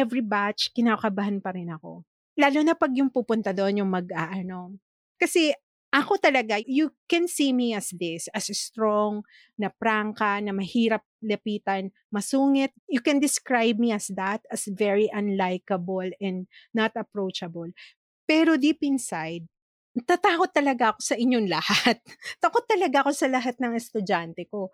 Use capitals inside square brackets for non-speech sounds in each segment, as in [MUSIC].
every batch, kinakabahan pa rin ako. Lalo na pag yung pupunta doon, yung mag-aano. Kasi ako talaga, you can see me as this, as strong, na prangka, na mahirap lapitan, masungit. You can describe me as that, as very unlikable and not approachable. Pero deep inside, tatakot talaga ako sa inyong lahat. [LAUGHS] Takot talaga ako sa lahat ng estudyante ko.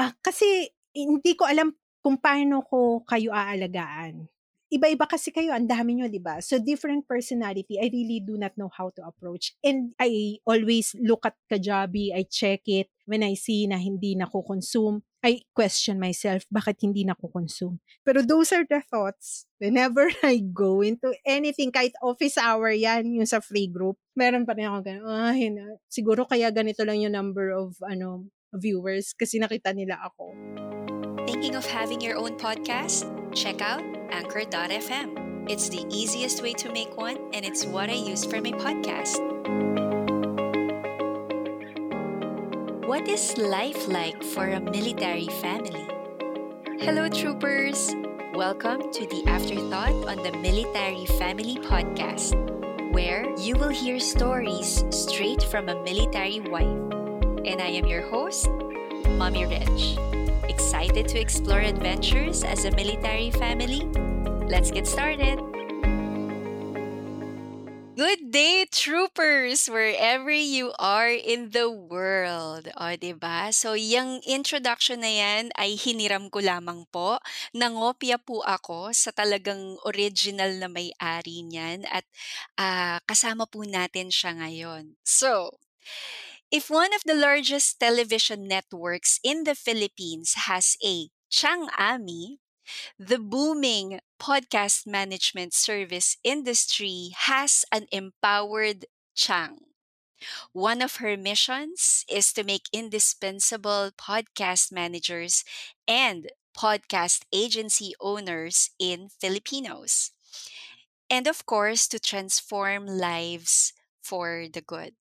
Uh, kasi hindi ko alam kung paano ko kayo aalagaan iba-iba kasi kayo, ang dami nyo, di ba? So, different personality, I really do not know how to approach. And I always look at Kajabi, I check it. When I see na hindi nako-consume, I question myself, bakit hindi nako-consume? Pero those are the thoughts. Whenever [LAUGHS] I go into anything, kahit office hour yan, yung sa free group, meron pa rin ako ganun, na, siguro kaya ganito lang yung number of, ano, viewers kasi nakita nila ako. Thinking of having your own podcast? Check out Anchor.fm. It's the easiest way to make one, and it's what I use for my podcast. What is life like for a military family? Hello, troopers! Welcome to the Afterthought on the Military Family Podcast, where you will hear stories straight from a military wife. And I am your host, Mommy Rich. Excited to explore adventures as a military family? Let's get started! Good day, troopers, wherever you are in the world. O, ba? Diba? So, yung introduction na yan ay hiniram ko lamang po. Nangopya po ako sa talagang original na may-ari niyan at uh, kasama po natin siya ngayon. So, If one of the largest television networks in the Philippines has a Chang Ami, the booming podcast management service industry has an empowered Chang. One of her missions is to make indispensable podcast managers and podcast agency owners in Filipinos. And of course, to transform lives for the good.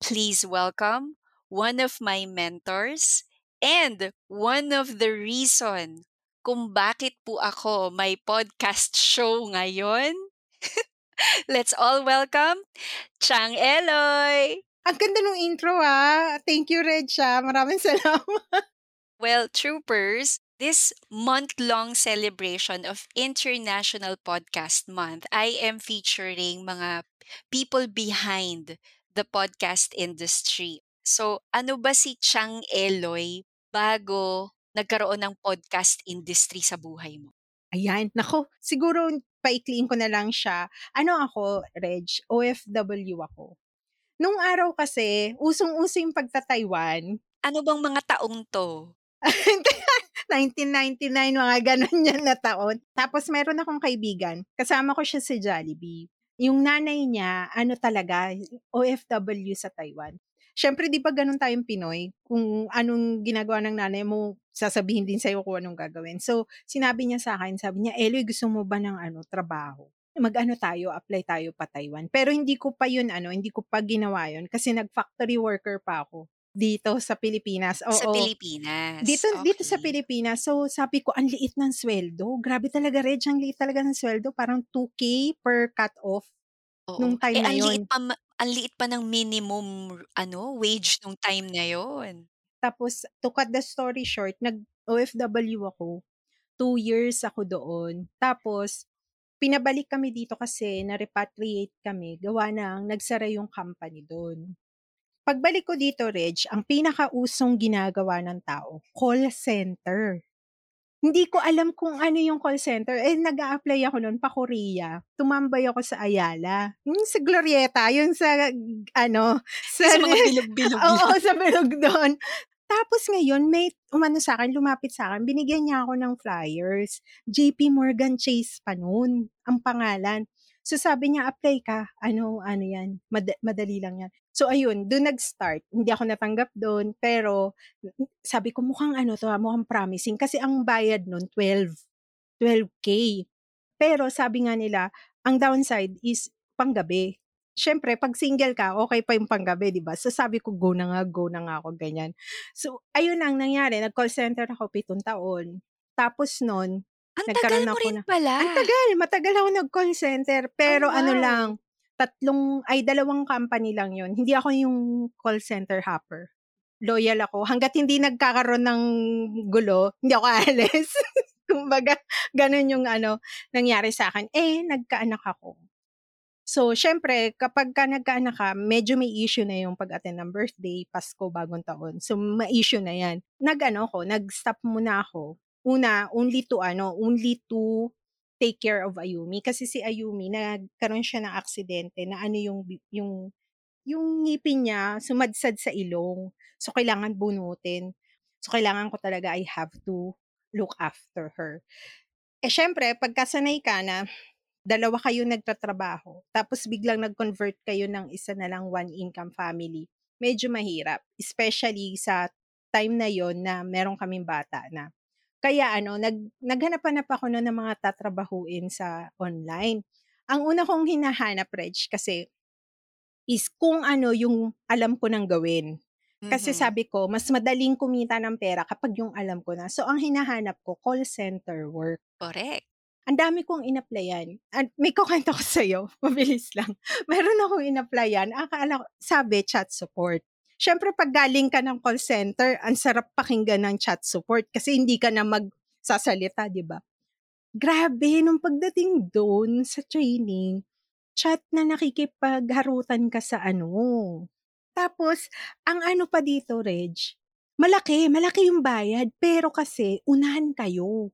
Please welcome one of my mentors and one of the reason kung bakit po ako may podcast show ngayon. [LAUGHS] Let's all welcome Chang Eloy! Ang ganda ng intro ah. Thank you, Redsha. Maraming [LAUGHS] salamat. well, troopers, this month-long celebration of International Podcast Month, I am featuring mga people behind the podcast industry. So, ano ba si Chang Eloy bago nagkaroon ng podcast industry sa buhay mo? Ayan, nako, siguro paikliin ko na lang siya. Ano ako, Reg? OFW ako. Nung araw kasi, usong-uso yung pagta-Taiwan. Ano bang mga taong to? [LAUGHS] 1999, mga ganun yan na taon. Tapos meron akong kaibigan, kasama ko siya sa Jollibee yung nanay niya, ano talaga, OFW sa Taiwan. Siyempre, di ba ganun tayong Pinoy? Kung anong ginagawa ng nanay mo, sasabihin din sa'yo kung anong gagawin. So, sinabi niya sa akin, sabi niya, Eloy, gusto mo ba ng ano, trabaho? Mag-ano tayo, apply tayo pa Taiwan. Pero hindi ko pa yun, ano, hindi ko pa ginawa yun kasi nag-factory worker pa ako dito sa Pilipinas. Oo, sa Pilipinas. Dito okay. dito sa Pilipinas. So sabi ko ang liit ng sweldo. Grabe talaga Reg, ang liit talaga ng sweldo, parang 2k per cut off Oo. nung time eh, na ang liit pa ang liit pa ng minimum ano wage nung time na yon. Tapos to cut the story short, nag OFW ako. Two years ako doon. Tapos pinabalik kami dito kasi na-repatriate kami gawa ng nagsara yung company doon. Pagbalik ko dito, Reg, ang pinakausong ginagawa ng tao, call center. Hindi ko alam kung ano yung call center. Eh, nag apply ako noon pa Korea. Tumambay ako sa Ayala. Yung sa Glorieta, yung sa, ano, [LAUGHS] sa, sa mga bilog-bilog. [LAUGHS] Oo, sa bilog doon. Tapos ngayon, may umano sa akin, lumapit sa akin, binigyan niya ako ng flyers. JP Morgan Chase pa noon, ang pangalan. So sabi niya, apply ka. Ano, ano yan. Mad- madali lang yan. So ayun, doon nag-start. Hindi ako natanggap doon. Pero sabi ko, mukhang ano to, mukhang promising. Kasi ang bayad noon, 12. 12K. Pero sabi nga nila, ang downside is panggabi. Siyempre, pag single ka, okay pa yung panggabi, di ba? So sabi ko, go na nga, go na nga ako, ganyan. So, ayun ang nangyari. Nag-call center ako pitong taon. Tapos noon, Ang tagal mo rin na pala. ang tagal, matagal ako nag-call center Oh, pero ano lang, wow. tatlong ay dalawang company lang yun. Hindi ako yung call center hopper. Loyal ako hangga't hindi nagkakaroon ng gulo, hindi ako [LAUGHS] aalis. Kumbaga gano'n yung ano, nangyari sa'kin. Eh, nagkaanak ako. So, siyempre kapagka nagkaanak ka, medyo may issue na yung pag-attend ng birthday, Pasko, Bagong Taon. So, ma-issue na 'yan. Nag-ano ako, nag-stop muna ako. Una, only to ano, only to take care of Ayumi. Kasi si Ayumi nagkaroon siya ng aksidente na ano yung yung yung ngipin niya sumadsad sa ilong. So, kailangan bunutin. So, kailangan ko talaga I have to look after her. Eh, siyempre pagka sanay ka na dalawa kayong nagtatrabaho tapos biglang nag-convert kayo ng isa na lang one income family, medyo mahirap. Especially sa time na yon na meron kaming bata na. Kaya ano, nag naghanap-hanap ako nun ng mga tatrabahuin sa online. Ang una kong hinahanap, Reg, kasi is kung ano yung alam ko ng gawin. Kasi Mhm. sabi ko, mas madaling kumita ng pera kapag yung alam ko na. So, ang hinahanap ko, call center work. Correct. Ang dami kong in-applyan. At may kukwento ko sa'yo, [LAUGHS] mabilis lang. Meron akong in-applyan, akala ko, sabi, chat support. Siyempre, pag galing ka ng call center, ang sarap pakinggan ng chat support kasi hindi ka na magsasalita, di ba? Grabe, nung pagdating doon sa training, chat na nakikipagharutan ka sa ano. Tapos, ang ano pa dito, Reg, malaki, malaki yung bayad, pero kasi unahan kayo.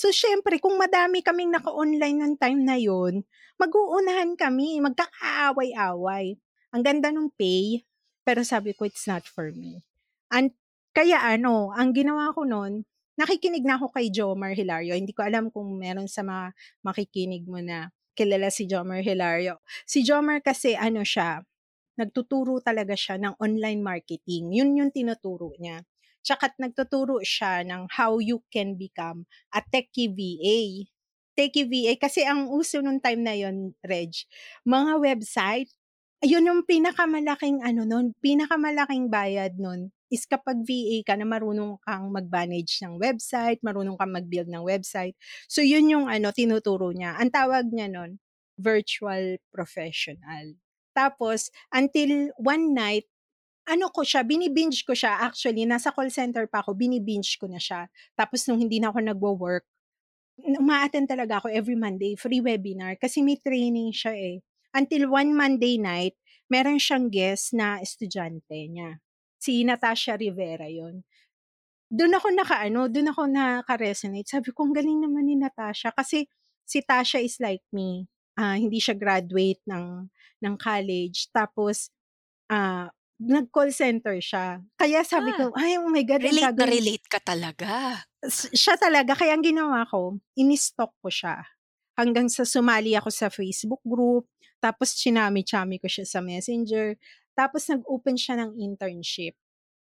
So, syempre, kung madami kaming naka-online ng time na yon, mag-uunahan kami, magkakaaway-away. Ang ganda nung pay, pero sabi ko, it's not for me. And, kaya ano, ang ginawa ko noon, nakikinig na ako kay Jomar Hilario. Hindi ko alam kung meron sa mga makikinig mo na kilala si Jomar Hilario. Si Jomar kasi ano siya, nagtuturo talaga siya ng online marketing. Yun yung tinuturo niya. Tsaka nagtuturo siya ng how you can become a techie VA. Techie VA, kasi ang uso nung time na yon Reg, mga website, yun yung pinakamalaking ano nun, pinakamalaking bayad nun is kapag VA ka na marunong kang mag-manage ng website, marunong kang mag-build ng website. So yun yung ano tinuturo niya. Ang tawag niya nun, virtual professional. Tapos, until one night, ano ko siya, binibinge ko siya. Actually, nasa call center pa ako, binibinge ko na siya. Tapos, nung hindi na ako nagwo-work, uma-attend talaga ako every Monday, free webinar. Kasi may training siya eh. Until one Monday night, meron siyang guest na estudyante niya. Si Natasha Rivera yon doon ako nakaano, doon ako naka-resonate. Sabi ko, ang galing naman ni Natasha. Kasi si Tasha is like me. Ah, hindi siya graduate ng ng college. Tapos, ah, nag-call center siya. Kaya sabi Ah, ko, ay, oh my God, relate na relate ka talaga. Siya talaga. Kaya ang ginawa ko, in-stalk ko siya. Hanggang sa sumali ako sa Facebook group. Tapos, chinami-chami ko siya sa messenger. Tapos, nag-open siya ng internship.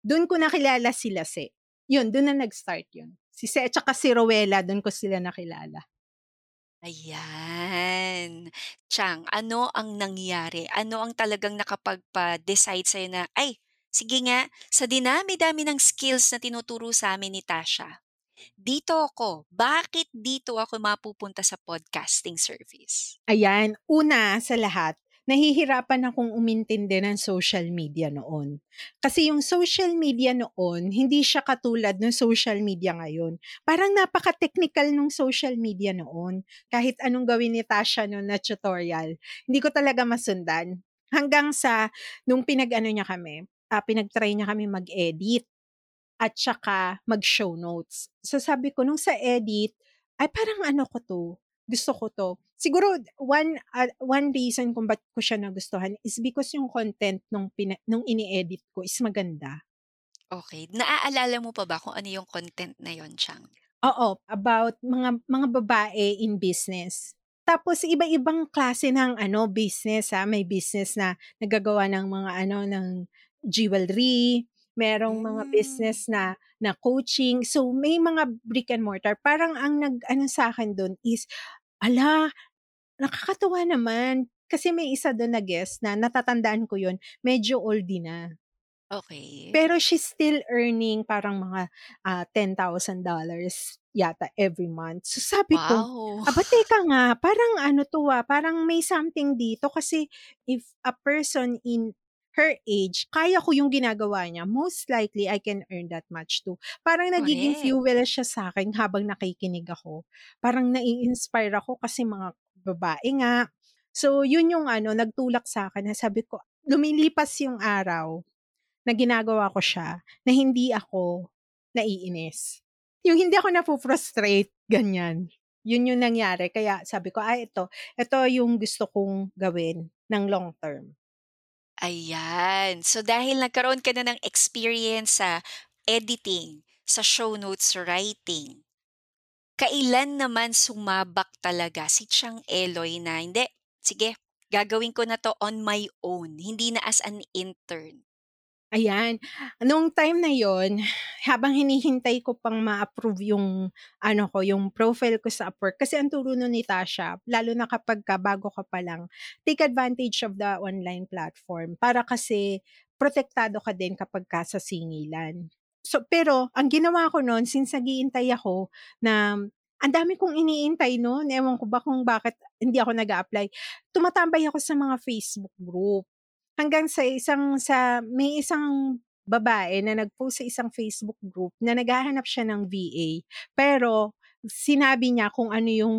Doon ko nakilala sila si. Yun, doon na nag-start yun. Si Se, tsaka si Rowella, doon ko sila nakilala. Ayan. Chang, ano ang nangyari? Ano ang talagang nakapagpa-decide sa'yo na, ay, sige nga, sa dinami-dami ng skills na tinuturo sa amin ni Tasha, dito ako. Bakit dito ako mapupunta sa podcasting service? Ayan, una sa lahat, nahihirapan akong umintindi ng social media noon. Kasi yung social media noon, hindi siya katulad ng social media ngayon. Parang napaka-technical ng social media noon. Kahit anong gawin ni Tasha noon na tutorial, hindi ko talaga masundan. Hanggang sa, nung pinag-ano niya kami, uh, pinag-try niya kami mag-edit at saka mag-show notes. So sabi ko, nung sa edit, ay parang ano ko to, gusto ko to. Siguro one uh, one reason kung ba't ko siya nagustuhan is because yung content nung pina, nung ini-edit ko is maganda. Okay. Naaalala mo pa ba kung ano yung content na yon, Chang? Oo, about mga mga babae in business. Tapos iba-ibang klase ng ano business ha, may business na nagagawa ng mga ano ng jewelry, merong mga business Hmm. na na coaching. So may mga brick and mortar. Parang ang nag ano sa akin doon is ala nakakatuwa naman kasi may isa doon na guest na natatandaan ko yon medyo oldie na. Okay. Pero she's still earning parang mga ah, $10,000 yata every month. So sabi ko, Wow. aba teka nga, parang ano 'to, ah, parang may something dito kasi if a person in her age, kaya ko yung ginagawa niya, most likely I can earn that much too. Parang nagiging Korek. fuel siya sa'kin habang nakikinig ako. Parang nai-inspire ako kasi mga babae nga. So yun yung ano, nagtulak sa'kin na sabi ko, lumilipas yung araw na ginagawa ko siya, na hindi ako naiinis. Yung hindi ako nafu-frustrate, ganyan. Yun yung nangyari kaya sabi ko, "Ay ito, ito yung gusto kong gawin ng long term." Ayan. So dahil nagkaroon ka na ng experience sa editing, sa show notes writing, kailan naman sumabak talaga si Tiang Eloy na, "Hindi, sige gagawin ko na 'to on my own, hindi na as an intern." Ayan, nung time na yun, habang hinihintay ko pang ma-approve yung ano ko, yung profile ko sa Upwork kasi ang turo nun ni Tasha, lalo na kapagka bago ka pa lang, take advantage of the online platform para kasi protektado ka din kapagka sa singilan. So pero ang ginawa ko nun since naghihintay ako na ang dami kong iniintay nun, ewan ko ba kung bakit hindi ako nag-a-apply, tumatambay ako sa mga Facebook group. Hanggang sa isang sa may isang babae na nag-post sa isang Facebook group na naghahanap siya ng VA, pero sinabi niya kung ano yung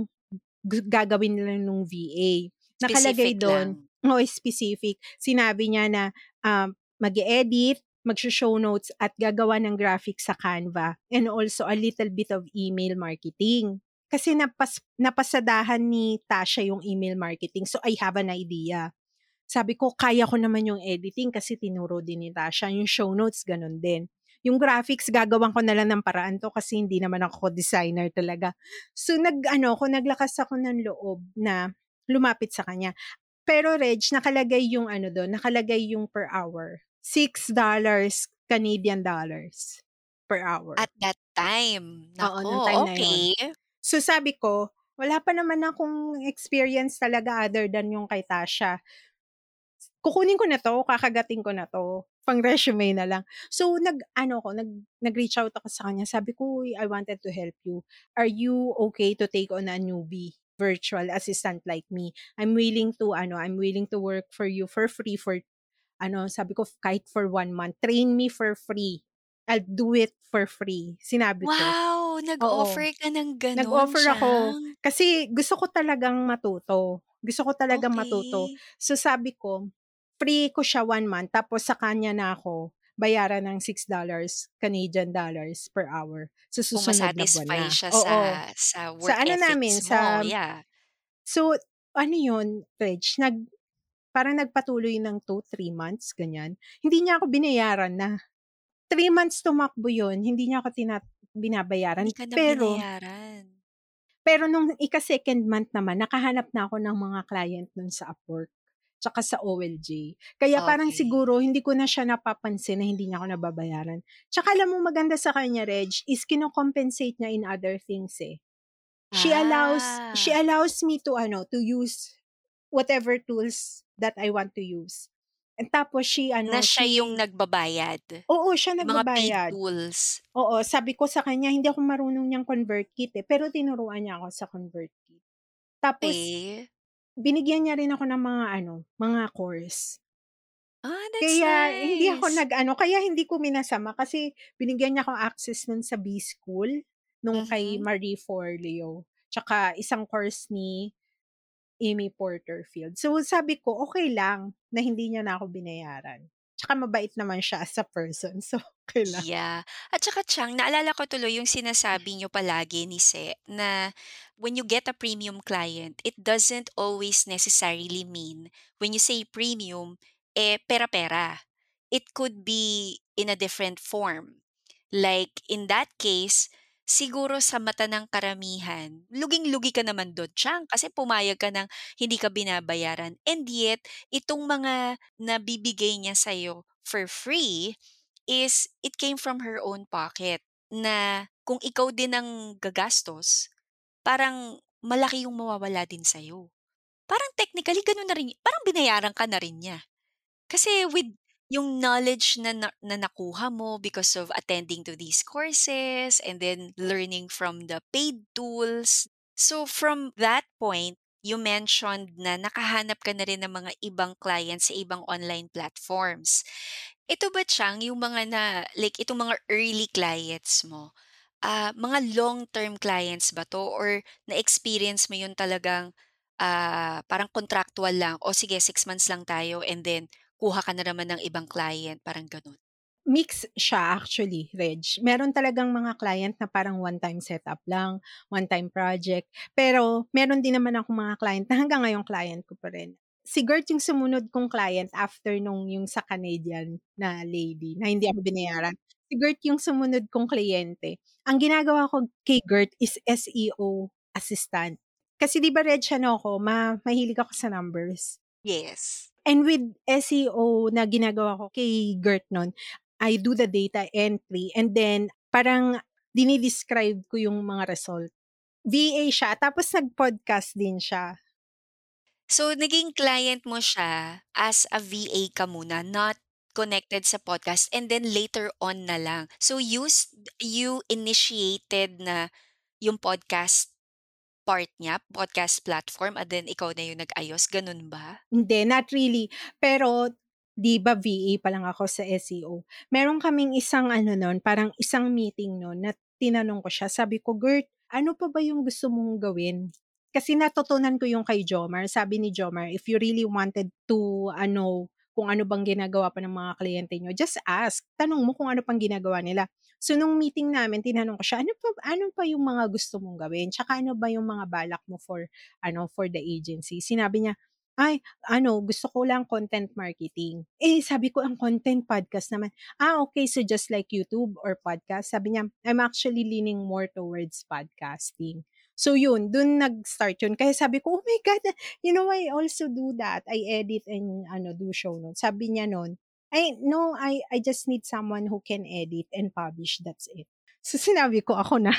gagawin nila nung VA. Nakalagay dun lang. oo, specific. Sinabi niya na, um, mag-e-edit, magsho-show notes at gagawa ng graphic sa Canva and also a little bit of email marketing. Kasi napas napasadahan ni Tasha yung email marketing, so I have an idea. Sabi ko, kaya ko naman yung editing kasi tinuro din ni Tasha, yung show notes gano'n din. Yung graphics gagawan ko na lang ng paraan 'to kasi hindi naman ako designer talaga. So nag-ano ako, naglakas ako ng loob na lumapit sa kanya. Pero Reg, nakalagay yung ano dun, nakalagay yung per hour, $6 Canadian dollars per hour. At that time, Oo, naku, nung time na yun. So sabi ko, wala pa naman akong experience talaga other than yung kay Tasha. Kukunin ko na 'to, kakagatin ko na 'to, pang-resume na lang. So nag-ano ako, nag nag-reach out ako sa kanya, sabi ko, "Uy, I wanted to help you. Are you okay to take on a newbie virtual assistant like me? I'm willing to ano, I'm willing to work for you for free for" ano, sabi ko, "Kahit for 1 month, train me for free. I'll do it for free." Sinabi ko. Wow! Oo. Nag-offer ka ng gano'n, Nag-offer ako Tiang? kasi gusto ko talagang matuto. Gusto ko talagang matuto. Okey. So sabi ko, free ko siya 1 month tapos sa kanya na ako bayaran ng $6 Canadian dollars per hour sa Kung susunod na buwan na. ma-satisfy siya sa Oo. sa Sa work ano namin, mo, sa yeah. so ano yun, Reg, nag parang nagpatuloy ng 2, 3 months, ganyan. Hindi niya ako binayaran na. 3 months tumakbo yun, hindi niya ako tina binabayaran Hindi ka na pero binayaran. pero nung ika-second month naman, nakahanap na ako ng mga client nun sa Upwork, tsaka sa OLJ. Kaya parang siguro hindi ko na siya napapansin na hindi niya ako nababayaran. Tsaka alam mo maganda sa kanya, Reg, is kino-compensate niya in other things, eh. She allows she Ah. allows me to ano, to use whatever tools that I want to use. And tapos she Na ano, siya yung she nagbabayad? Oo, siya Yung mga paid nagbabayad. tools? Oo, sabi ko sa kanya, hindi ako marunong niyang ConvertKit, eh, pero tinuruan niya ako sa ConvertKit. Tapos Okey. Binigyan niya rin ako ng mga ano, mga course. Ah, that's Kaya hindi ako nice. nag-ano, kaya hindi ko minasama kasi binigyan niya ako access nun sa B-School, nung kay Mhm. Marie Forleo, tsaka isang course ni Amy Porterfield. So sabi ko, okey lang na hindi niya na ako binayaran. Tsaka mabait naman siya as a person, so okey lang. Yeah. At saka Tiang, naalala ko tuloy yung sinasabi niyo palagi ni Se na when you get a premium client, it doesn't always necessarily mean when you say premium, eh, pera-pera. It could be in a different form. Like in that case, siguro sa mata ng karamihan, luging-lugi ka naman dun, Tiang, kasi pumayag ka ng hindi ka binabayaran and yet itong mga nabibigay niya sa'yo for free is it came from her own pocket na kung ikaw din ang gagastos, parang malaki yung mawawala din sa'yo. Parang technically ganun na rin parang binayaran ka na rin niya. Kasi with Yung knowledge na na na nakuha mo because of attending to these courses and then learning from the paid tools. So from that point, you mentioned na nakahanap ka na rin ng mga ibang clients sa ibang online platforms. Ito ba Chang, yung mga na like itong mga early clients mo, ah, mga long-term clients ba 'to or na-experience mo yun talagang, ah, parang contractual lang, "O sige six months lang tayo and then kuha ka na naman ng ibang client," parang gano'n? Mix siya actually, Reg. Meron talagang mga client na parang one-time setup lang, one-time project. Pero meron din naman akong mga client na hanggang ngayon client ko pa rin. Si Gert yung sumunod kong client after nung yung sa Canadian na lady na hindi ako binayaran. Si Gert yung sumunod kong kliyente. Ang ginagawa ko kay Gert is SEO assistant. Kasi 'di ba Reg ano ako, ma mahilig ako sa numbers. Yes. And with SEO na ginagawa ko kay Gert nun, I do the data entry and then parang dini-describe ko yung mga result. VA siya tapos nag-podcast din siya. So naging client mo siya as a VA ka muna, not connected sa podcast and then later on na lang. So you you initiated na yung podcast part niya, podcast platform and then ikaw na yung nag-ayos, gano'n ba? Hindi, not really. Pero 'di ba VA pa lang ako sa SEO. Meron kaming isang ano nun, parang isang meeting nun na tinanong ko siya. Sabi ko, "Gert, ano pa ba yung gusto mong gawin?" Kasi natutunan ko yung kay Jomar. Sabi ni Jomar, "If you really wanted to ano, kung ano bang ginagawa pa ng mga kliyente niyo, just ask. Tanong mo kung ano pang ginagawa nila." So nung meeting namin, tinanong ko siya, "Ano pa ano pa yung mga gusto mong gawin? Tsaka ano ba yung mga balak mo for ano, for the agency?" Sinabi niya, "Ay, ano, gusto ko lang content marketing." Eh, sabi ko, "Ang content podcast naman." "Ah, okay. So just like YouTube or podcast?" Sabi niya, "I'm actually leaning more towards podcasting." So yun, dun nag-start yun. Kaya sabi ko, "Oh my God, you know, I also do that. I edit and ano, do show notes." Sabi niya nun, "Ay, no, I I just need someone who can edit and publish, that's it." [LAUGHS] So sinabi ko, "Ako na."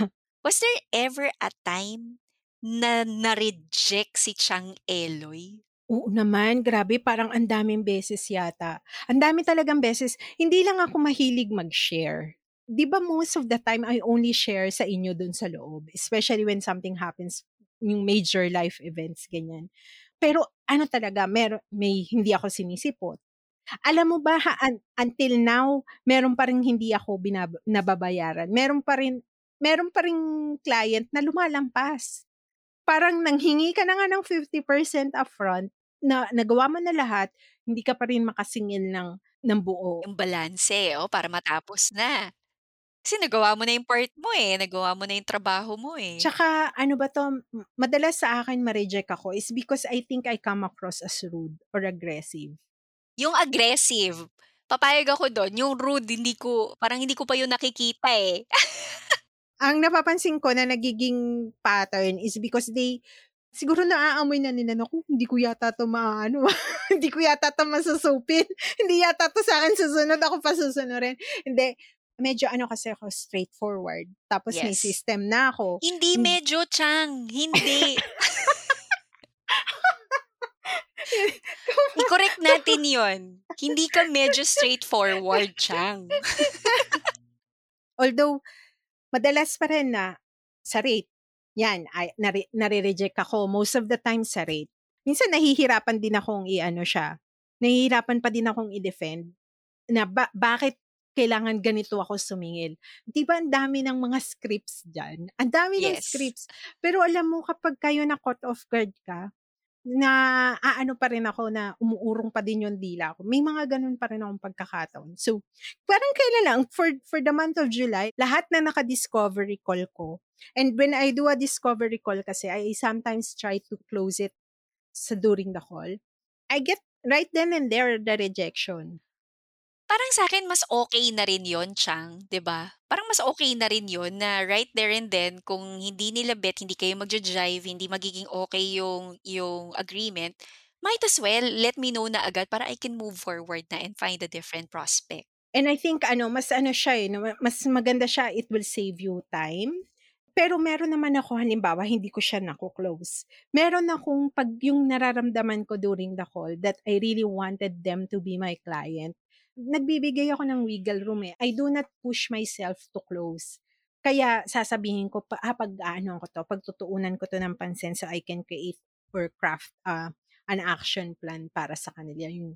Was there ever a time na na-reject si Chang Eloy? Oo naman, grabe parang ang daming beses yata. Ang dami talagang beses. Hindi lang ako mahilig mag-share. 'Di ba most of the time I only share sa inyo dun sa loob, especially when something happens, yung major life events, ganyan. Pero ano talaga meron may hindi ako sinisipot. Alam mo ba ha un until now, meron pa ring hindi ako binaba nababayaran. Meron pa rin meron pa ring client na lumalampas. Parang nanghingi ka na nga ng 50% upfront na nagawa mo na lahat, hindi ka pa rin makasingil ng ng buo. Yung balanse, oh, para matapos na. Kasi nagawa mo na yung part mo, eh, nagawa mo na yung trabaho mo, eh. Tsaka ano ba 'to, madalas sa akin ma-reject ako is because I think I come across as rude or aggressive. Yung aggressive, papayag ako dun. Yung rude hindi ko parang hindi ko pa yun nakikita, eh. Ang napapansin ko na nagiging pattern is because they siguro naaamoy na nila, "Naku, hindi ko yata 'to maaano, ah, [LAUGHS] hindi ko yata 'to masusupin. Hindi yata 'to sa'kin susunod, ako pa susunurin." Hindi, medyo ano kasi ako, straightforward. Tapos may Yes. system na ako. Hindi Hin medyo, Chang, hindi. [LAUGHS] I-correct natin yun. Hindi ka medyo straightforward, Chang. [LAUGHS] Although, madalas pa rin na sa rate, 'yan, ay nare nare-reject ako most of the time sa rate. Minsan nahihirapan din akong i-ano siya, nahihirapan pa din akong i-defend na ba bakit kailangan ganito ako sumingil. 'Di ba ang dami ng mga scripts diyan, ang dami ng Yes. scripts. Pero alam mo kapag kayo na-caught off guard ka, naaano pa rin ako na umuurong pa din yung dila ko. May mga gano'n pa rin akong pagkakataon. So, parang kailan lang, for for the month of July, lahat na naka-discovery call ko and when I do a discovery call kasi, I sometimes try to close it sa during the call. I get right then and there the rejection. Parang sa'kin mas okey na rin yun, Chang, 'di ba? Parang mas okey na rin yun na right there and then kung hindi nila bet, hindi kayo magja-jive, hindi magiging okey yung yung agreement, might as well let me know na agad para I can move forward na and find a different prospect. And I think ano, mas ano siya, eh, 'no, mas maganda siya, it will save you time. Pero meron naman ako halimbawa hindi ko siya nako-close. Meron akong 'pag yung nararamdaman ko during the call that I really wanted them to be my client, nagbibigay ako ng wiggle room, eh. I do not push myself to close. Kaya sasabihin ko pa ah, pag-aanuhan ko 'to, pagtutuunan ko 'to ng pansin so I can create or craft, ah, an action plan para sa kanila. Yung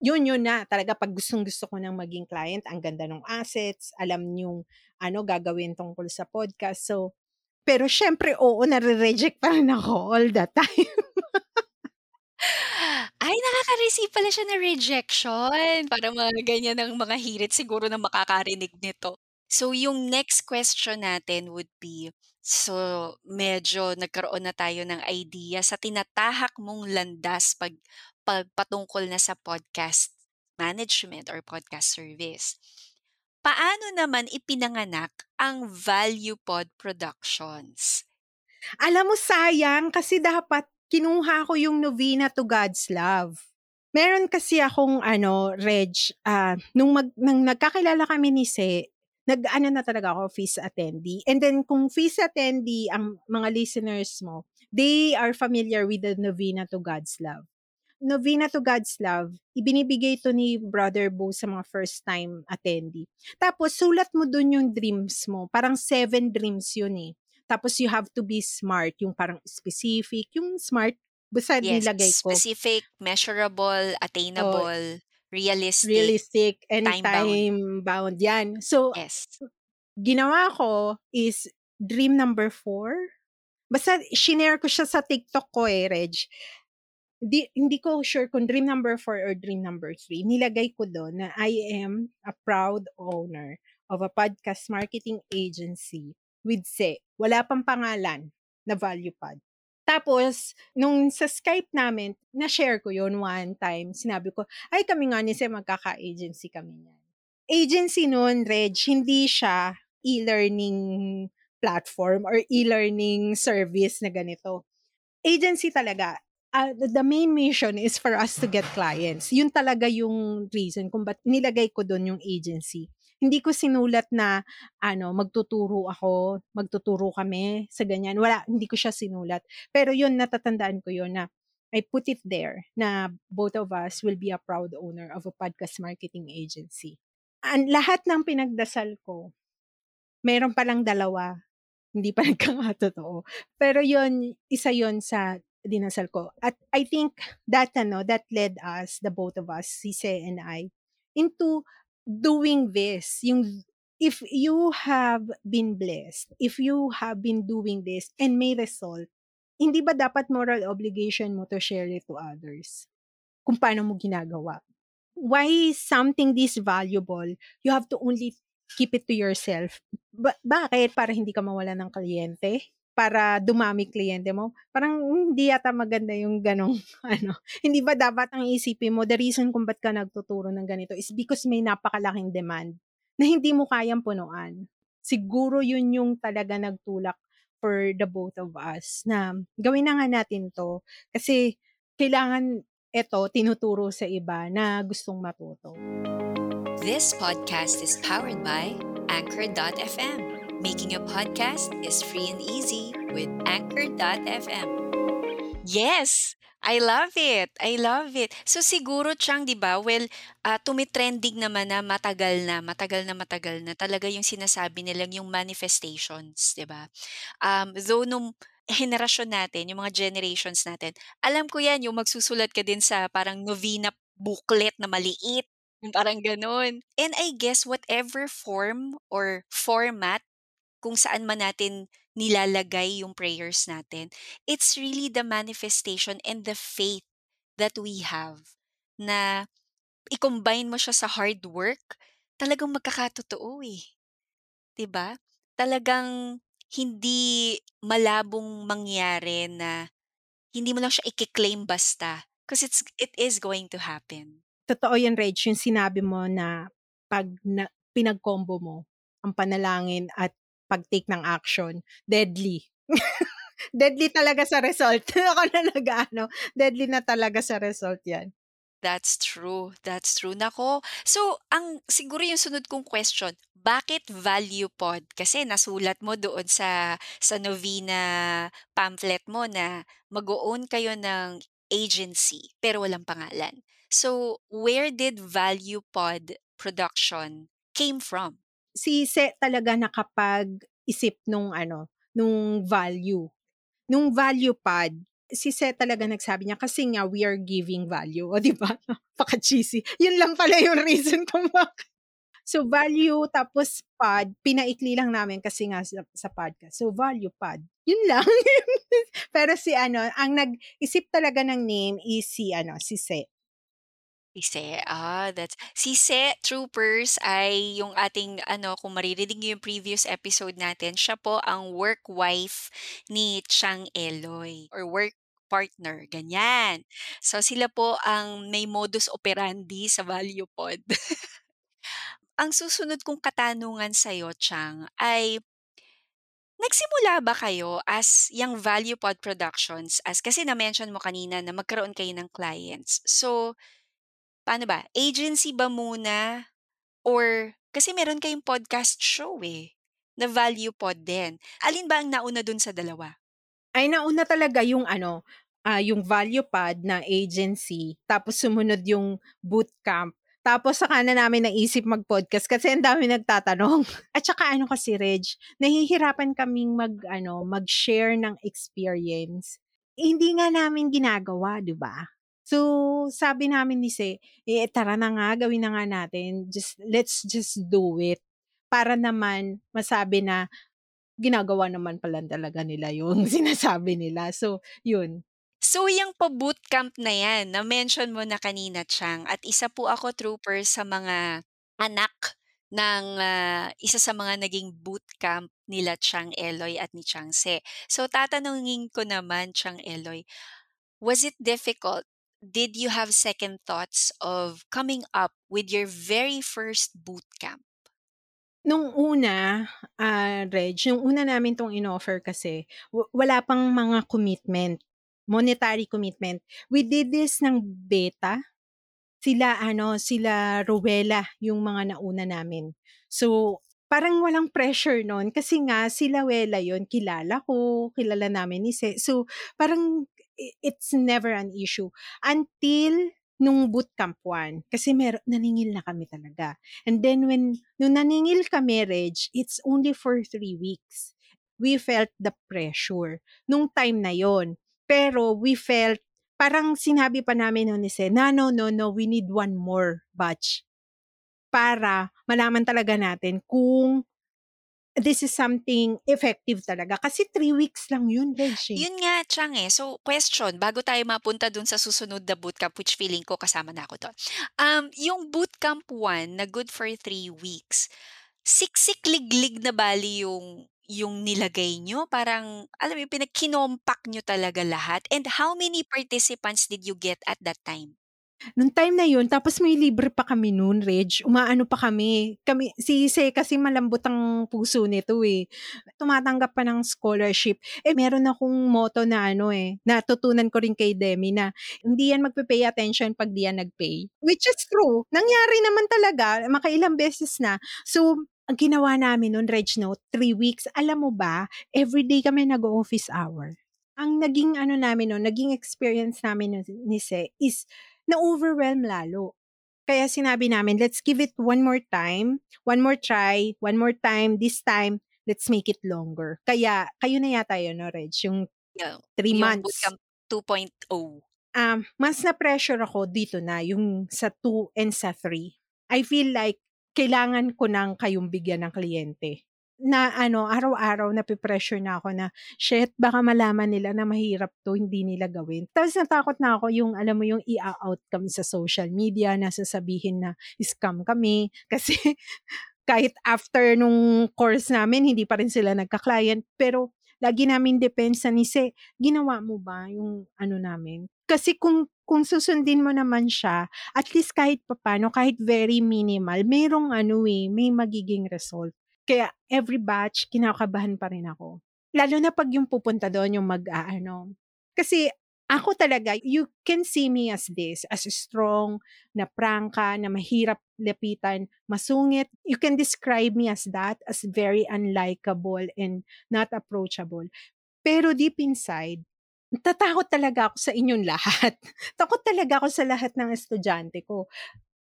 yun, yun na talaga 'pag gustong-gusto ko ng maging client, ang ganda nung assets, alam niyong ano gagawin tungkol sa podcast. So, pero siyempre oo, nare-reject pa rin ako all the [LAUGHS] time. Ay, nakaka-receive pala siya ng rejection. Parang mga ganyan ang mga hirit siguro na makakarinig nito. So, yung next question natin would be, so medyo nagkaroon na tayo ng idea sa tinatahak mong landas 'pag 'pag patungkol na sa podcast management or podcast service. Paano naman ipinanganak ang Value Pod Productions? Alam mo sayang kasi dapat kinuha ko yung Novena to God's Love. Meron kasi akong ano, Reg, ah, nung mag nung nagkakilala kami ni Se, nag-ano na talaga ako, fees attendee. And then kung fees attendee ang mga listeners mo, they are familiar with the Novena to God's Love. Novena to God's Love, ibinibigay ito ni Brother Bo sa mga first time attendee. Tapos sulat mo dun yung dreams mo. Parang seven dreams yun eh. Tapos you have to be smart, yung parang specific, yung smart, basta Yes, nilagay ko. specific, measurable, Oh, attainable, realistic, realistic, and time bound. time bound. Yan. So, Yes. ginawa ko is dream number four. Basta, shinare ko siya sa TikTok ko eh, Reg. Di, hindi ko sure kung dream number 4 or dream number 3. Nilagay ko doon na I am a proud owner of a podcast marketing agency with Se. Wala pang pangalan na ValuePod. Tapos, nung sa Skype namin, na-share ko yun one time. Sinabi ko, ay kami nga ni Se, magkaka-agency kami niyan. Agency noon, Reg, hindi siya e-learning platform or e-learning service na ganito. Agency talaga, uh, the main mission is for us to get clients. Yun talaga yung reason kung ba't nilagay ko doon yung agency. Hindi ko sinulat na ano, magtuturo ako, magtuturo kami sa ganyan. Wala, hindi ko siya sinulat. Pero yun, natatandaan ko yun na I put it there na both of us will be a proud owner of a podcast marketing agency. Ang lahat ng pinagdasal ko, meron palang dalawa. Hindi pa [LAUGHS] nagkakatotoo. Pero yun, isa yun sa dinasal ko. At I think that ano, that led us, the both of us, si Se and I, into doing this. Yung if you have been blessed, if you have been doing this and may result, hindi ba dapat moral obligation mo to share it to others? Kung paano mo ginagawa. Why something this valuable, you have to only keep it to yourself. Ba- bakit? Para hindi ka mawala ng kliyente? Para dumami kliyente mo. Parang hindi yata maganda yung ganong [LAUGHS] ano. Hindi ba dapat ang isipin mo, the reason kung ba't ka nagtuturo ng ganito is because may napakalaking demand na hindi mo kayang punuan. Siguro yun yung talaga nagtulak for the both of us na gawin na nga natin to kasi kailangan ito tinuturo sa iba na gustong matuto. This podcast is powered by Anchor.fm. Making a podcast is free and easy with Anchor.fm. Yes! I love it. I love it. So siguro Chang, 'di ba? Well, uh, tumitrending naman na matagal na, matagal na matagal na talaga yung sinasabi nilang yung manifestations, 'di ba? Um though nung [LAUGHS] henerasyon natin, yung mga generations natin, alam ko 'yan yung magsusulat ka din sa parang novena booklet na maliit, parang gano'n. And I guess whatever form or format kung saan man natin nilalagay yung prayers natin, it's really the manifestation and the faith that we have na i-combine mo siya sa hard work, talagang magkakatotoo eh. ba? Talagang hindi malabong mangyari na hindi mo lang siya i-claim basta because it's it is going to happen. Totoo yan, Reg, yung sinabi mo na pag na, pinag-combo mo ang panalangin at pag-take ng action, deadly. [LAUGHS] deadly talaga sa result. [LAUGHS] Ako na nag-ano, deadly na talaga sa result yan. That's true, that's true. Naku, so ang siguro yung sunod kong question, bakit Value Pod? Kasi nasulat mo doon sa sa novena pamphlet mo na mag-o-own kayo ng agency pero walang pangalan. So, where did Value Pod Production came from? Si Se talaga nakapag-isip nung ano, nung value. Nung value pod, si Seth talaga nagsabi niya kasi nga we are giving value. O di ba? [LAUGHS] Paka-cheesy. Yun lang pala yung [LAUGHS] reason kung bakit. So value tapos pod, pinaikli lang namin kasi nga sa, sa podcast. So value pod. Yun lang. [LAUGHS] Pero si ano, ang nag-isip talaga ng name is si ano, si Seth. Sise, ah, that's Sise Troopers ay yung ating ano, kung maririnig niyo yung previous episode natin, siya po ang work wife ni Chang Eloy or work partner, ganyan. So sila po ang may modus operandi sa Value Pod. [LAUGHS] Ang susunod kong katanungan sa'yo, Chang, ay nagsimula ba kayo as yang Value Pod Productions as kasi na-mention mo kanina na magkaroon kayo ng clients. So, paano ba, agency ba muna or kasi meron kayong podcast show, eh, na Value Pod din. Alin ba ang nauna dun sa dalawa? Ay nauna talaga yung ano, ah, yung Value Pod na agency, tapos sumunod yung bootcamp. Tapos saka na namin naisip mag-podcast kasi ang dami nagtatanong. [LAUGHS] At saka ano kasi Reg, nahihirapan kaming mag ano, mag-share ng experience. Eh, hindi nga namin ginagawa, 'di ba? So, sabi namin ni Se, eh tara na nga, gawin na nga natin. Just let's just do it. Para naman masabi na ginagawa naman pala talaga nila [LAUGHS] yung sinasabi nila. So, yun. So, yung pa-bootcamp na yan, na-mention mo na kanina, Chang, at isa po ako trooper sa mga anak ng ah, isa sa mga naging bootcamp nila Chang Eloy at ni Chang Se. So, tatanungin ko naman, Chang Eloy, was it difficult? Did you have second thoughts of coming up with your very first bootcamp? Nung una, ah, Reg, yung una namin 'tong inoffer kasi wa wala pang mga commitment, monetary commitment. We did this ng beta. Sila ano, sila Rowella yung mga nauna namin. So, parang walang pressure nun kasi nga sila Wella yun, kilala ko, kilala namin ni Se. So, parang it's never an issue until nung bootcamp 1 kasi mero naningil na kami talaga. And then when nung naningil kami, Reg, it's only for 3 weeks. We felt the pressure nung time na yon. Pero we felt parang sinabi pa namin nun ni Se, "No, no, no, no, we need one more batch." Para malaman talaga natin kung this is something effective talaga. Kasi 3 weeks lang yun, Reg. Yun nga, Chang, eh. So, question, bago tayo mapunta dun sa susunod na bootcamp, which feeling ko kasama na ako dun. Um, yung bootcamp 1 na good for 3 weeks, siksik-liglig na bali yung yung nilagay nyo? Parang, alam mo, yung pinag kinompak nyo talaga lahat? And how many participants did you get at that time? Nung time na yun, tapos may libre pa kami nun, Reg. Umaano pa kami. kami si Se kasi malambot ang puso nito eh. Tumatanggap pa ng scholarship. Eh, meron akong motto na ano eh, natutunan ko rin kay Demi na hindi yan magpe-pay attention pag di yan nag-pay. Which is true. Nangyari naman talaga, makailang beses na. So, ang ginawa namin nun, Reg, no, three weeks. Alam mo ba, everyday kami nag-office hour. Ang naging ano namin nun, naging experience namin ni Se is na-overwhelm lalo. Kaya sinabi namin, let's give it one more time, one more try, one more time, this time, let's make it longer. Kaya, kayo na yata yun, no, Reg? Yung Yeah, three yung months. bootcamp 2.0. Um, mas na-pressure ako dito na, yung sa 2 and sa 3. I feel like, kailangan ko nang kayong bigyan ng kliyente na ano, araw-araw nape-pressure na ako na, shit, baka malaman nila na mahirap 'to, hindi nila gawin. Tapos natakot na ako yung, alam mo yung i-a-out kami sa social media na sasabihin na scam kami. [LAUGHS] Kasi kahit after nung course namin, hindi pa rin sila nagka-client. Pero lagi namin depensa ni Se, ginawa mo ba yung ano namin? Kasi kung kung susundin mo naman siya, at least kahit papaano, kahit very minimal, merong ano eh, may magiging result. Kaya every batch, kinakabahan pa rin ako. Lalo na pag yung pupunta doon, yung mag-aano. Kasi ako talaga, you can see me as this, as strong, na prangka, na mahirap lapitan, masungit. You can describe me as that, as very unlikable and not approachable. Pero deep inside, natatakot talaga ako sa inyong lahat. [LAUGHS] Takot talaga ako sa lahat ng estudyante ko.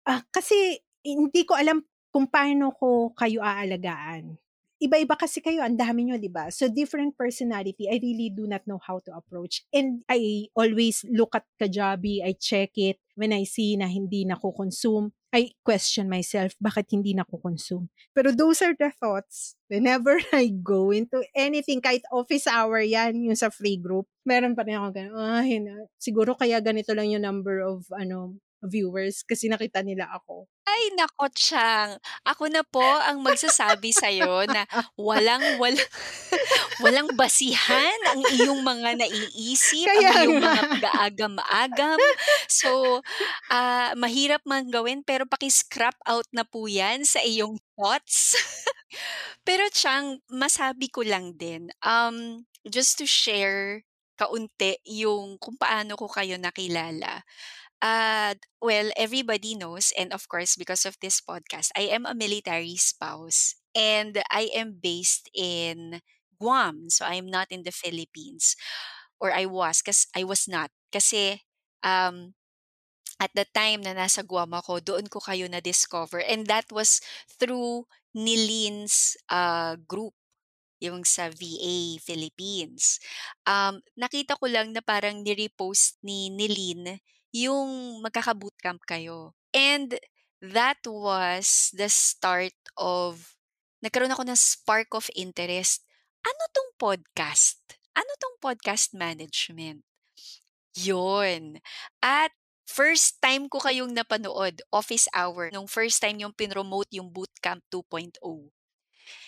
Ah, kasi hindi ko alam kung paano ko kayo aalagaan iba-iba kasi kayo, ang dami nyo, di ba? So, different personality, I really do not know how to approach. And I always look at Kajabi, I check it. When I see na hindi nako-consume, I question myself, bakit hindi nako-consume? Pero those are the thoughts. Whenever [LAUGHS] I go into anything, kahit office hour yan, yung sa free group, meron pa rin ako ganun, ay, siguro kaya ganito lang yung number of, ano, viewers kasi nakita nila ako. Ay naku, Tiyang. Ako na po ang magsasabi sa'yo na walang walang [LAUGHS] walang basihan ang iyong mga naiisip, ang Kaya iyong nga. mga pag-aagam-agam. So, ah, mahirap man gawin pero paki-scrap out na po 'yan sa iyong thoughts. [LAUGHS] Pero Tiyang, masabi ko lang din, um, just to share kaunti yung kung paano ko kayo nakilala. Uh, well, everybody knows, and of course, because of this podcast, I am a military spouse and I am based in Guam. So I'm not in the Philippines. Or I was, because I was not. Kasi um, at the time na nasa Guam ako, doon ko kayo na-discover. And that was through Nilin's uh, group yung sa VA Philippines. Um, nakita ko lang na parang ni-repost ni Nilin yung magkaka-bootcamp kayo. And that was the start of nagkaroon ako ng spark of interest. Ano 'tong podcast? Ano 'tong podcast management? Yun. At first time ko kayong napanood, office hour, nung first time yung pinromote yung Bootcamp 2.0.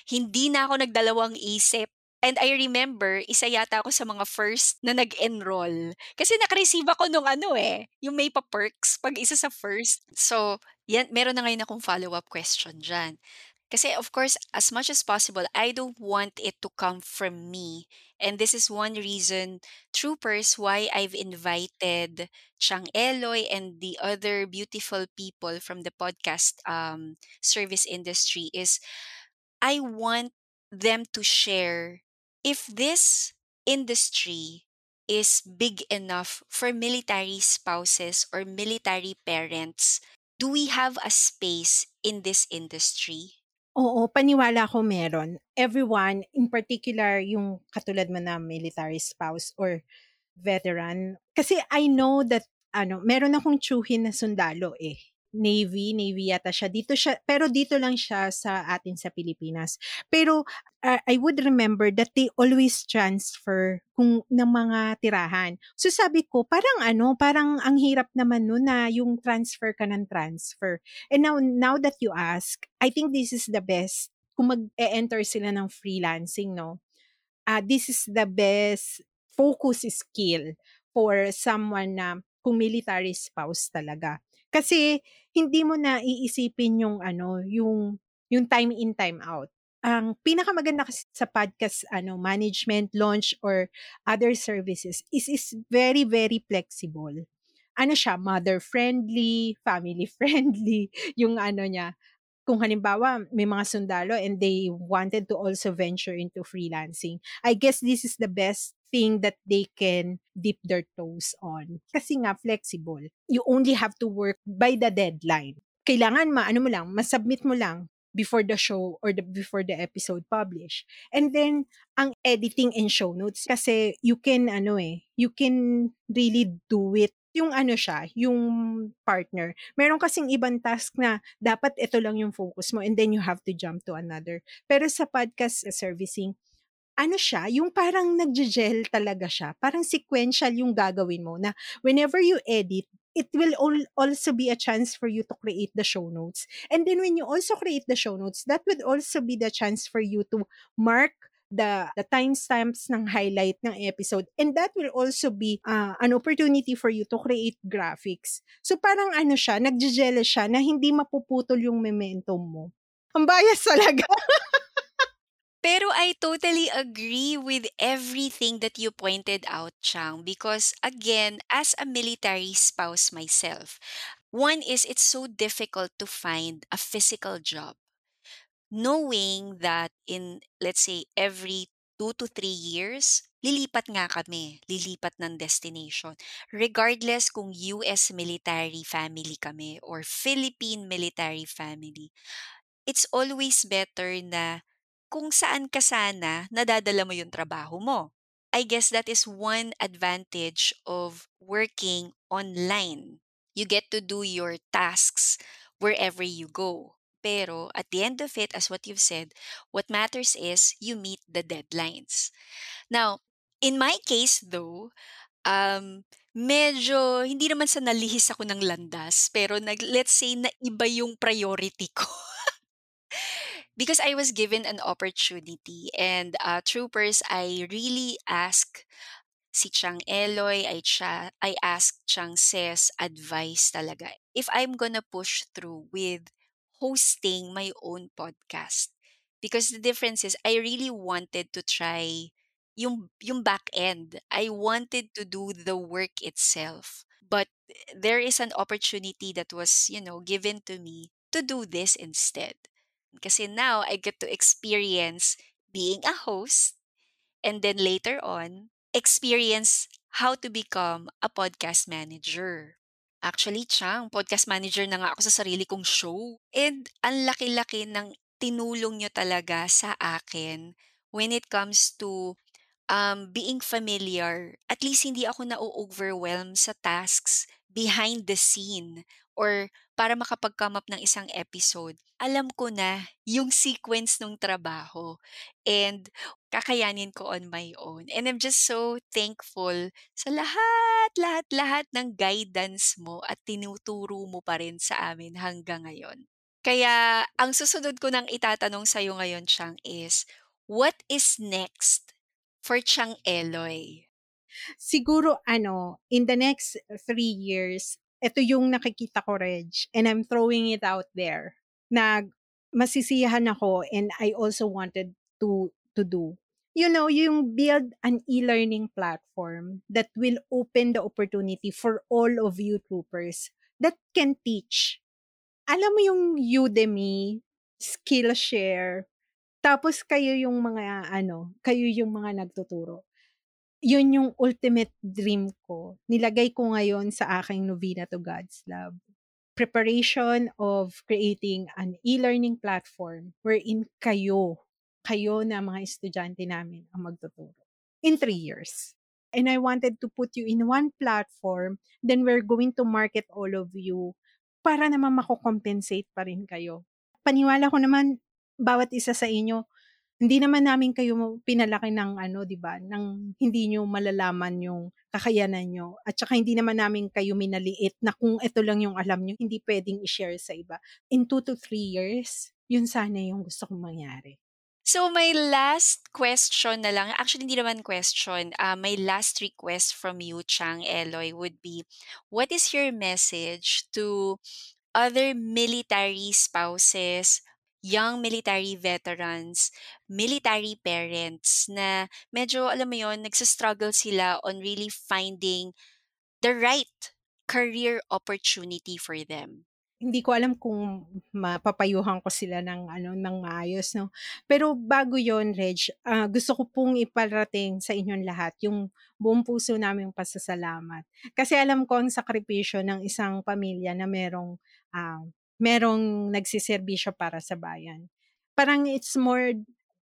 Hindi na ako nagdalawang isip. And I remember, isa yata ako sa mga first na nag-enroll. Kasi naka-receive ako nung ano eh, yung may pa-perks pag isa sa first. So, yan, meron na ngayon akong follow-up question dyan. Kasi of course, as much as possible, I don't want it to come from me. And this is one reason, troopers, why I've invited Chang Eloy and the other beautiful people from the podcast um, service industry is I want them to share if this industry is big enough for military spouses or military parents, do we have a space in this industry? Oo, paniwala ko meron. Everyone, in particular yung katulad mo na military spouse or veteran. Kasi I know that ano, meron akong tsuhin na sundalo eh. Navy, Navy yata siya. Dito siya, pero dito lang siya sa atin sa Pilipinas. Pero uh, I would remember that they always transfer kung ng mga tirahan. So sabi ko, parang ano, parang ang hirap naman no na yung transfer ka ng transfer. And now, now that you ask, I think this is the best kung mag-enter sila ng freelancing, no? Uh, this is the best focus skill for someone na kung military spouse talaga. Kasi hindi mo na iisipin yung ano, yung yung time in time out. Ang pinakamaganda kasi sa podcast ano management launch or other services is is very very flexible. Ano siya, mother friendly, family [LAUGHS] friendly, yung ano niya. Kung halimbawa may mga sundalo and they wanted to also venture into freelancing, I guess this is the best thing that they can dip their toes on. Kasi nga, flexible. You only have to work by the deadline. Kailangan ma, ano mo lang, masubmit mo lang before the show or the, before the episode publish. And then, ang editing and show notes, kasi you can, ano eh, you can really do it yung ano siya, yung partner. Meron kasing ibang task na dapat ito lang yung focus mo and then you have to jump to another. Pero sa podcast servicing, ano siya, yung parang nagje-gel talaga siya. Parang sequential yung gagawin mo na whenever you edit, it will all, also be a chance for you to create the show notes. And then when you also create the show notes, that would also be the chance for you to mark the the timestamps ng highlight ng episode and that will also be uh, an opportunity for you to create graphics. So parang ano siya, nagje-gel siya na hindi mapuputol yung momentum mo. Ang bias [LAUGHS] talaga. Pero I totally agree with everything that you pointed out, Chang, because again, as a military spouse myself, one is it's so difficult to find a physical job. Knowing that in, let's say, every two to three years, lilipat nga kami, lilipat ng destination. Regardless kung US military family kami or Philippine military family, it's always better na kung saan ka sana nadadala mo yung trabaho mo. I guess that is one advantage of working online. You get to do your tasks wherever you go. Pero at the end of it, as what you've said, what matters is you meet the deadlines. Now, in my case though, um, medyo hindi naman sa nalihis ako ng landas, pero nag let's say na iba yung priority ko. [LAUGHS] Because I was given an opportunity and uh, troopers, I really ask si Chang Eloy, I, cha- I asked Chang Ses advice talaga. If I'm gonna push through with hosting my own podcast. Because the difference is I really wanted to try yung, yung back end. I wanted to do the work itself. But there is an opportunity that was, you know, given to me to do this instead. Kasi now I get to experience being a host and then later on, experience how to become a podcast manager. Actually, Chang, podcast manager na nga ako sa sarili kong show. And ang laki-laki ng tinulong nyo talaga sa akin when it comes to um, being familiar. At least hindi ako na-overwhelm sa tasks behind the scene or para makapag-come up ng isang episode, alam ko na yung sequence ng trabaho and kakayanin ko on my own. And I'm just so thankful sa lahat, lahat, lahat ng guidance mo at tinuturo mo pa rin sa amin hanggang ngayon. Kaya ang susunod ko nang itatanong sa'yo ngayon, Chang, is what is next for Chang Eloy? Siguro ano, in the next three years, ito yung nakikita ko, Reg, and I'm throwing it out there, na masisiyahan ako and I also wanted to to do. You know, yung build an e-learning platform that will open the opportunity for all of you troopers that can teach. Alam mo yung Udemy, Skillshare, tapos kayo yung mga ano, kayo yung mga nagtuturo yun yung ultimate dream ko. Nilagay ko ngayon sa aking Novena to God's Love. Preparation of creating an e-learning platform wherein kayo, kayo na mga estudyante namin ang magtuturo in three years. And I wanted to put you in one platform, then we're going to market all of you para naman mako-compensate pa rin kayo. Paniwala ko naman, bawat isa sa inyo, hindi naman namin kayo pinalaki ng ano, 'di ba, ng hindi niyo malalaman yung kakayanan niyo at saka hindi naman namin kayo minaliit na kung ito lang yung alam niyo, hindi pwedeng i-share sa iba. In 2 to 3 years, yun sana yung gusto kong mangyari. So my last question na lang, actually hindi naman question, uh, my last request from you, Chang Eloy, would be, what is your message to other military spouses, young military veterans, military parents na medyo alam mo yon nagsa-struggle sila on really finding the right career opportunity for them. Hindi ko alam kung mapapayuhan ko sila ng ano ng maayos no. Pero bago 'yon, Reg, uh, gusto ko pong iparating sa inyong lahat yung buong puso naming pasasalamat. Kasi alam ko ang sakripisyo ng isang pamilya na merong uh, merong nagsiserbisyo para sa bayan. Parang it's more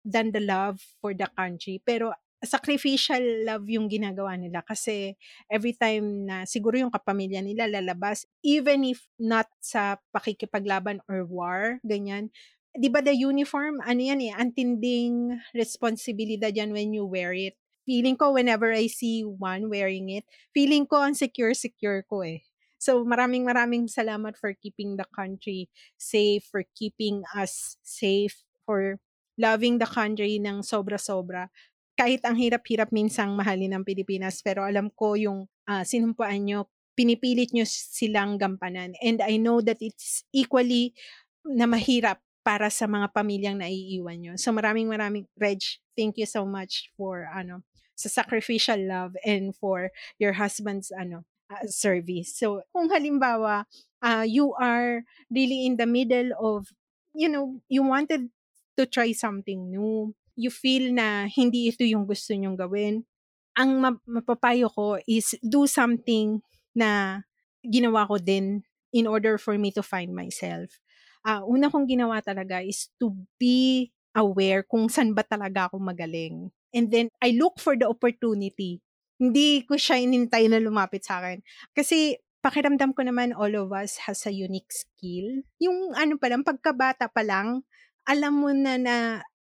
than the love for the country, pero sacrificial love yung ginagawa nila kasi every time na siguro yung kapamilya nila lalabas, even if not sa pakikipaglaban or war, ganyan, di ba the uniform, ano yan eh, antinding responsibilidad yan when you wear it. Feeling ko whenever I see one wearing it, feeling ko ang secure-secure ko eh. So maraming maraming salamat for keeping the country safe, for keeping us safe, for loving the country ng sobra-sobra kahit ang hirap-hirap minsang mahalin ng Pilipinas, pero alam ko yung uh, sinumpaan nyo, pinipilit nyo silang gampanan. And I know that it's equally na mahirap para sa mga pamilyang naiiwan nyo. So maraming maraming, Reg, thank you so much for ano, sa sacrificial love and for your husband's ano, uh, service. So kung halimbawa, uh, you are really in the middle of, you know, you wanted to try something new, you feel na hindi ito yung gusto nyong gawin, ang mapapayo ko is do something na ginawa ko din in order for me to find myself. Uh, una kong ginawa talaga is to be aware kung saan ba talaga ako magaling. And then, I look for the opportunity. Hindi ko siya inintay na lumapit sa akin. Kasi, pakiramdam ko naman all of us has a unique skill. Yung ano pa lang, pagkabata pa lang, alam mo na na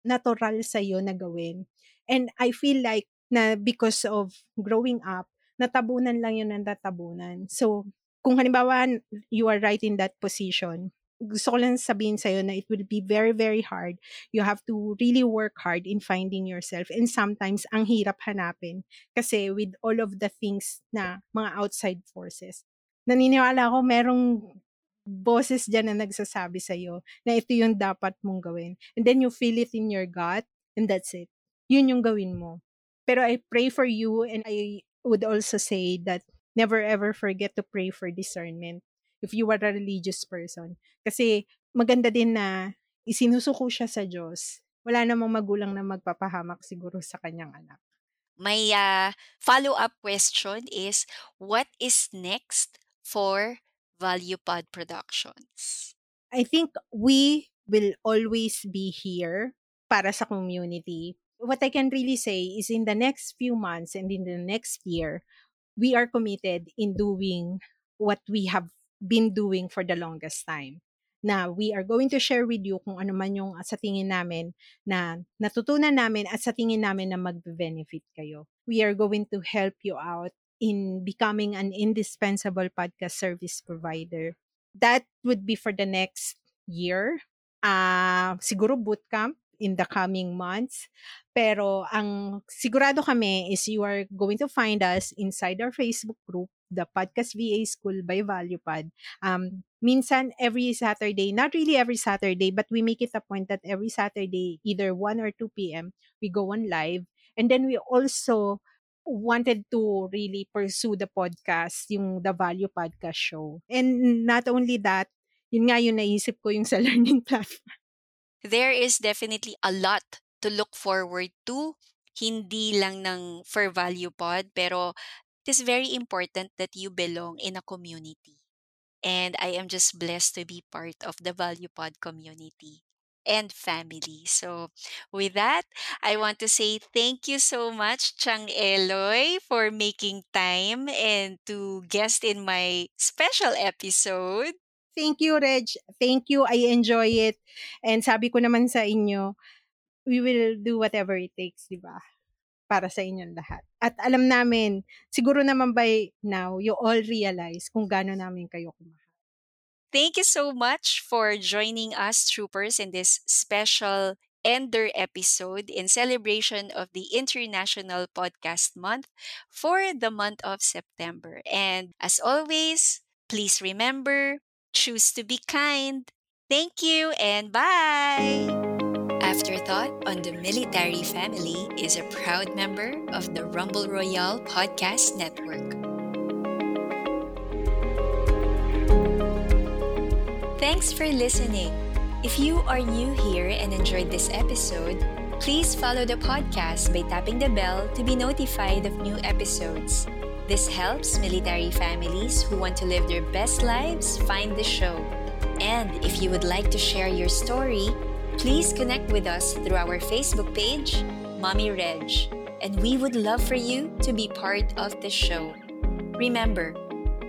natural sa'yo na gawin. And I feel like na because of growing up, natabunan lang yun ng natabunan. So, kung halimbawa you are right in that position, gusto ko lang sabihin sa'yo na it will be very, very hard. You have to really work hard in finding yourself. And sometimes, ang hirap hanapin. Kasi with all of the things na mga outside forces. Naniniwala ako merong boses dyan na nagsasabi sa'yo na ito yung dapat mong gawin. And then you feel it in your gut and that's it. Yun yung gawin mo. Pero I pray for you and I would also say that never ever forget to pray for discernment if you are a religious person. Kasi maganda din na isinusuko siya sa Diyos. Wala namang magulang na magpapahamak siguro sa kanyang anak. My uh, follow-up question is, what is next for Value Pod Productions? I think we will always be here para sa community what I can really say is in the next few months and in the next year, we are committed in doing what we have been doing for the longest time. Na we are going to share with you kung ano man yung sa tingin namin na natutunan namin at sa tingin namin na mag-benefit kayo. We are going to help you out in becoming an indispensable podcast service provider. That would be for the next year. Uh, siguro bootcamp in the coming months. Pero ang sigurado kami is you are going to find us inside our Facebook group, the Podcast VA School by ValuePod. Um, minsan every Saturday, not really every Saturday, but we make it a point that every Saturday, either 1 or 2 p.m., we go on live. And then we also wanted to really pursue the podcast, yung The Value Podcast Show. And not only that, yun nga yung naisip ko yung sa [LAUGHS] learning platform there is definitely a lot to look forward to. Hindi lang ng for value pod, pero it is very important that you belong in a community. And I am just blessed to be part of the value pod community and family. So, with that, I want to say thank you so much, Chang Eloy, for making time and to guest in my special episode. Thank you, Reg. Thank you. I enjoy it. And sabi ko naman sa inyo, we will do whatever it takes, di ba? Para sa inyong lahat. At alam namin, siguro naman by now, you all realize kung gaano namin kayo kumahal. Thank you so much for joining us, troopers, in this special Ender episode in celebration of the International Podcast Month for the month of September. And as always, please remember Choose to be kind. Thank you and bye! Afterthought on the Military Family is a proud member of the Rumble Royale Podcast Network. Thanks for listening. If you are new here and enjoyed this episode, please follow the podcast by tapping the bell to be notified of new episodes. This helps military families who want to live their best lives find the show. And if you would like to share your story, please connect with us through our Facebook page, Mommy Reg, and we would love for you to be part of the show. Remember,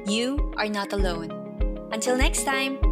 you are not alone. Until next time!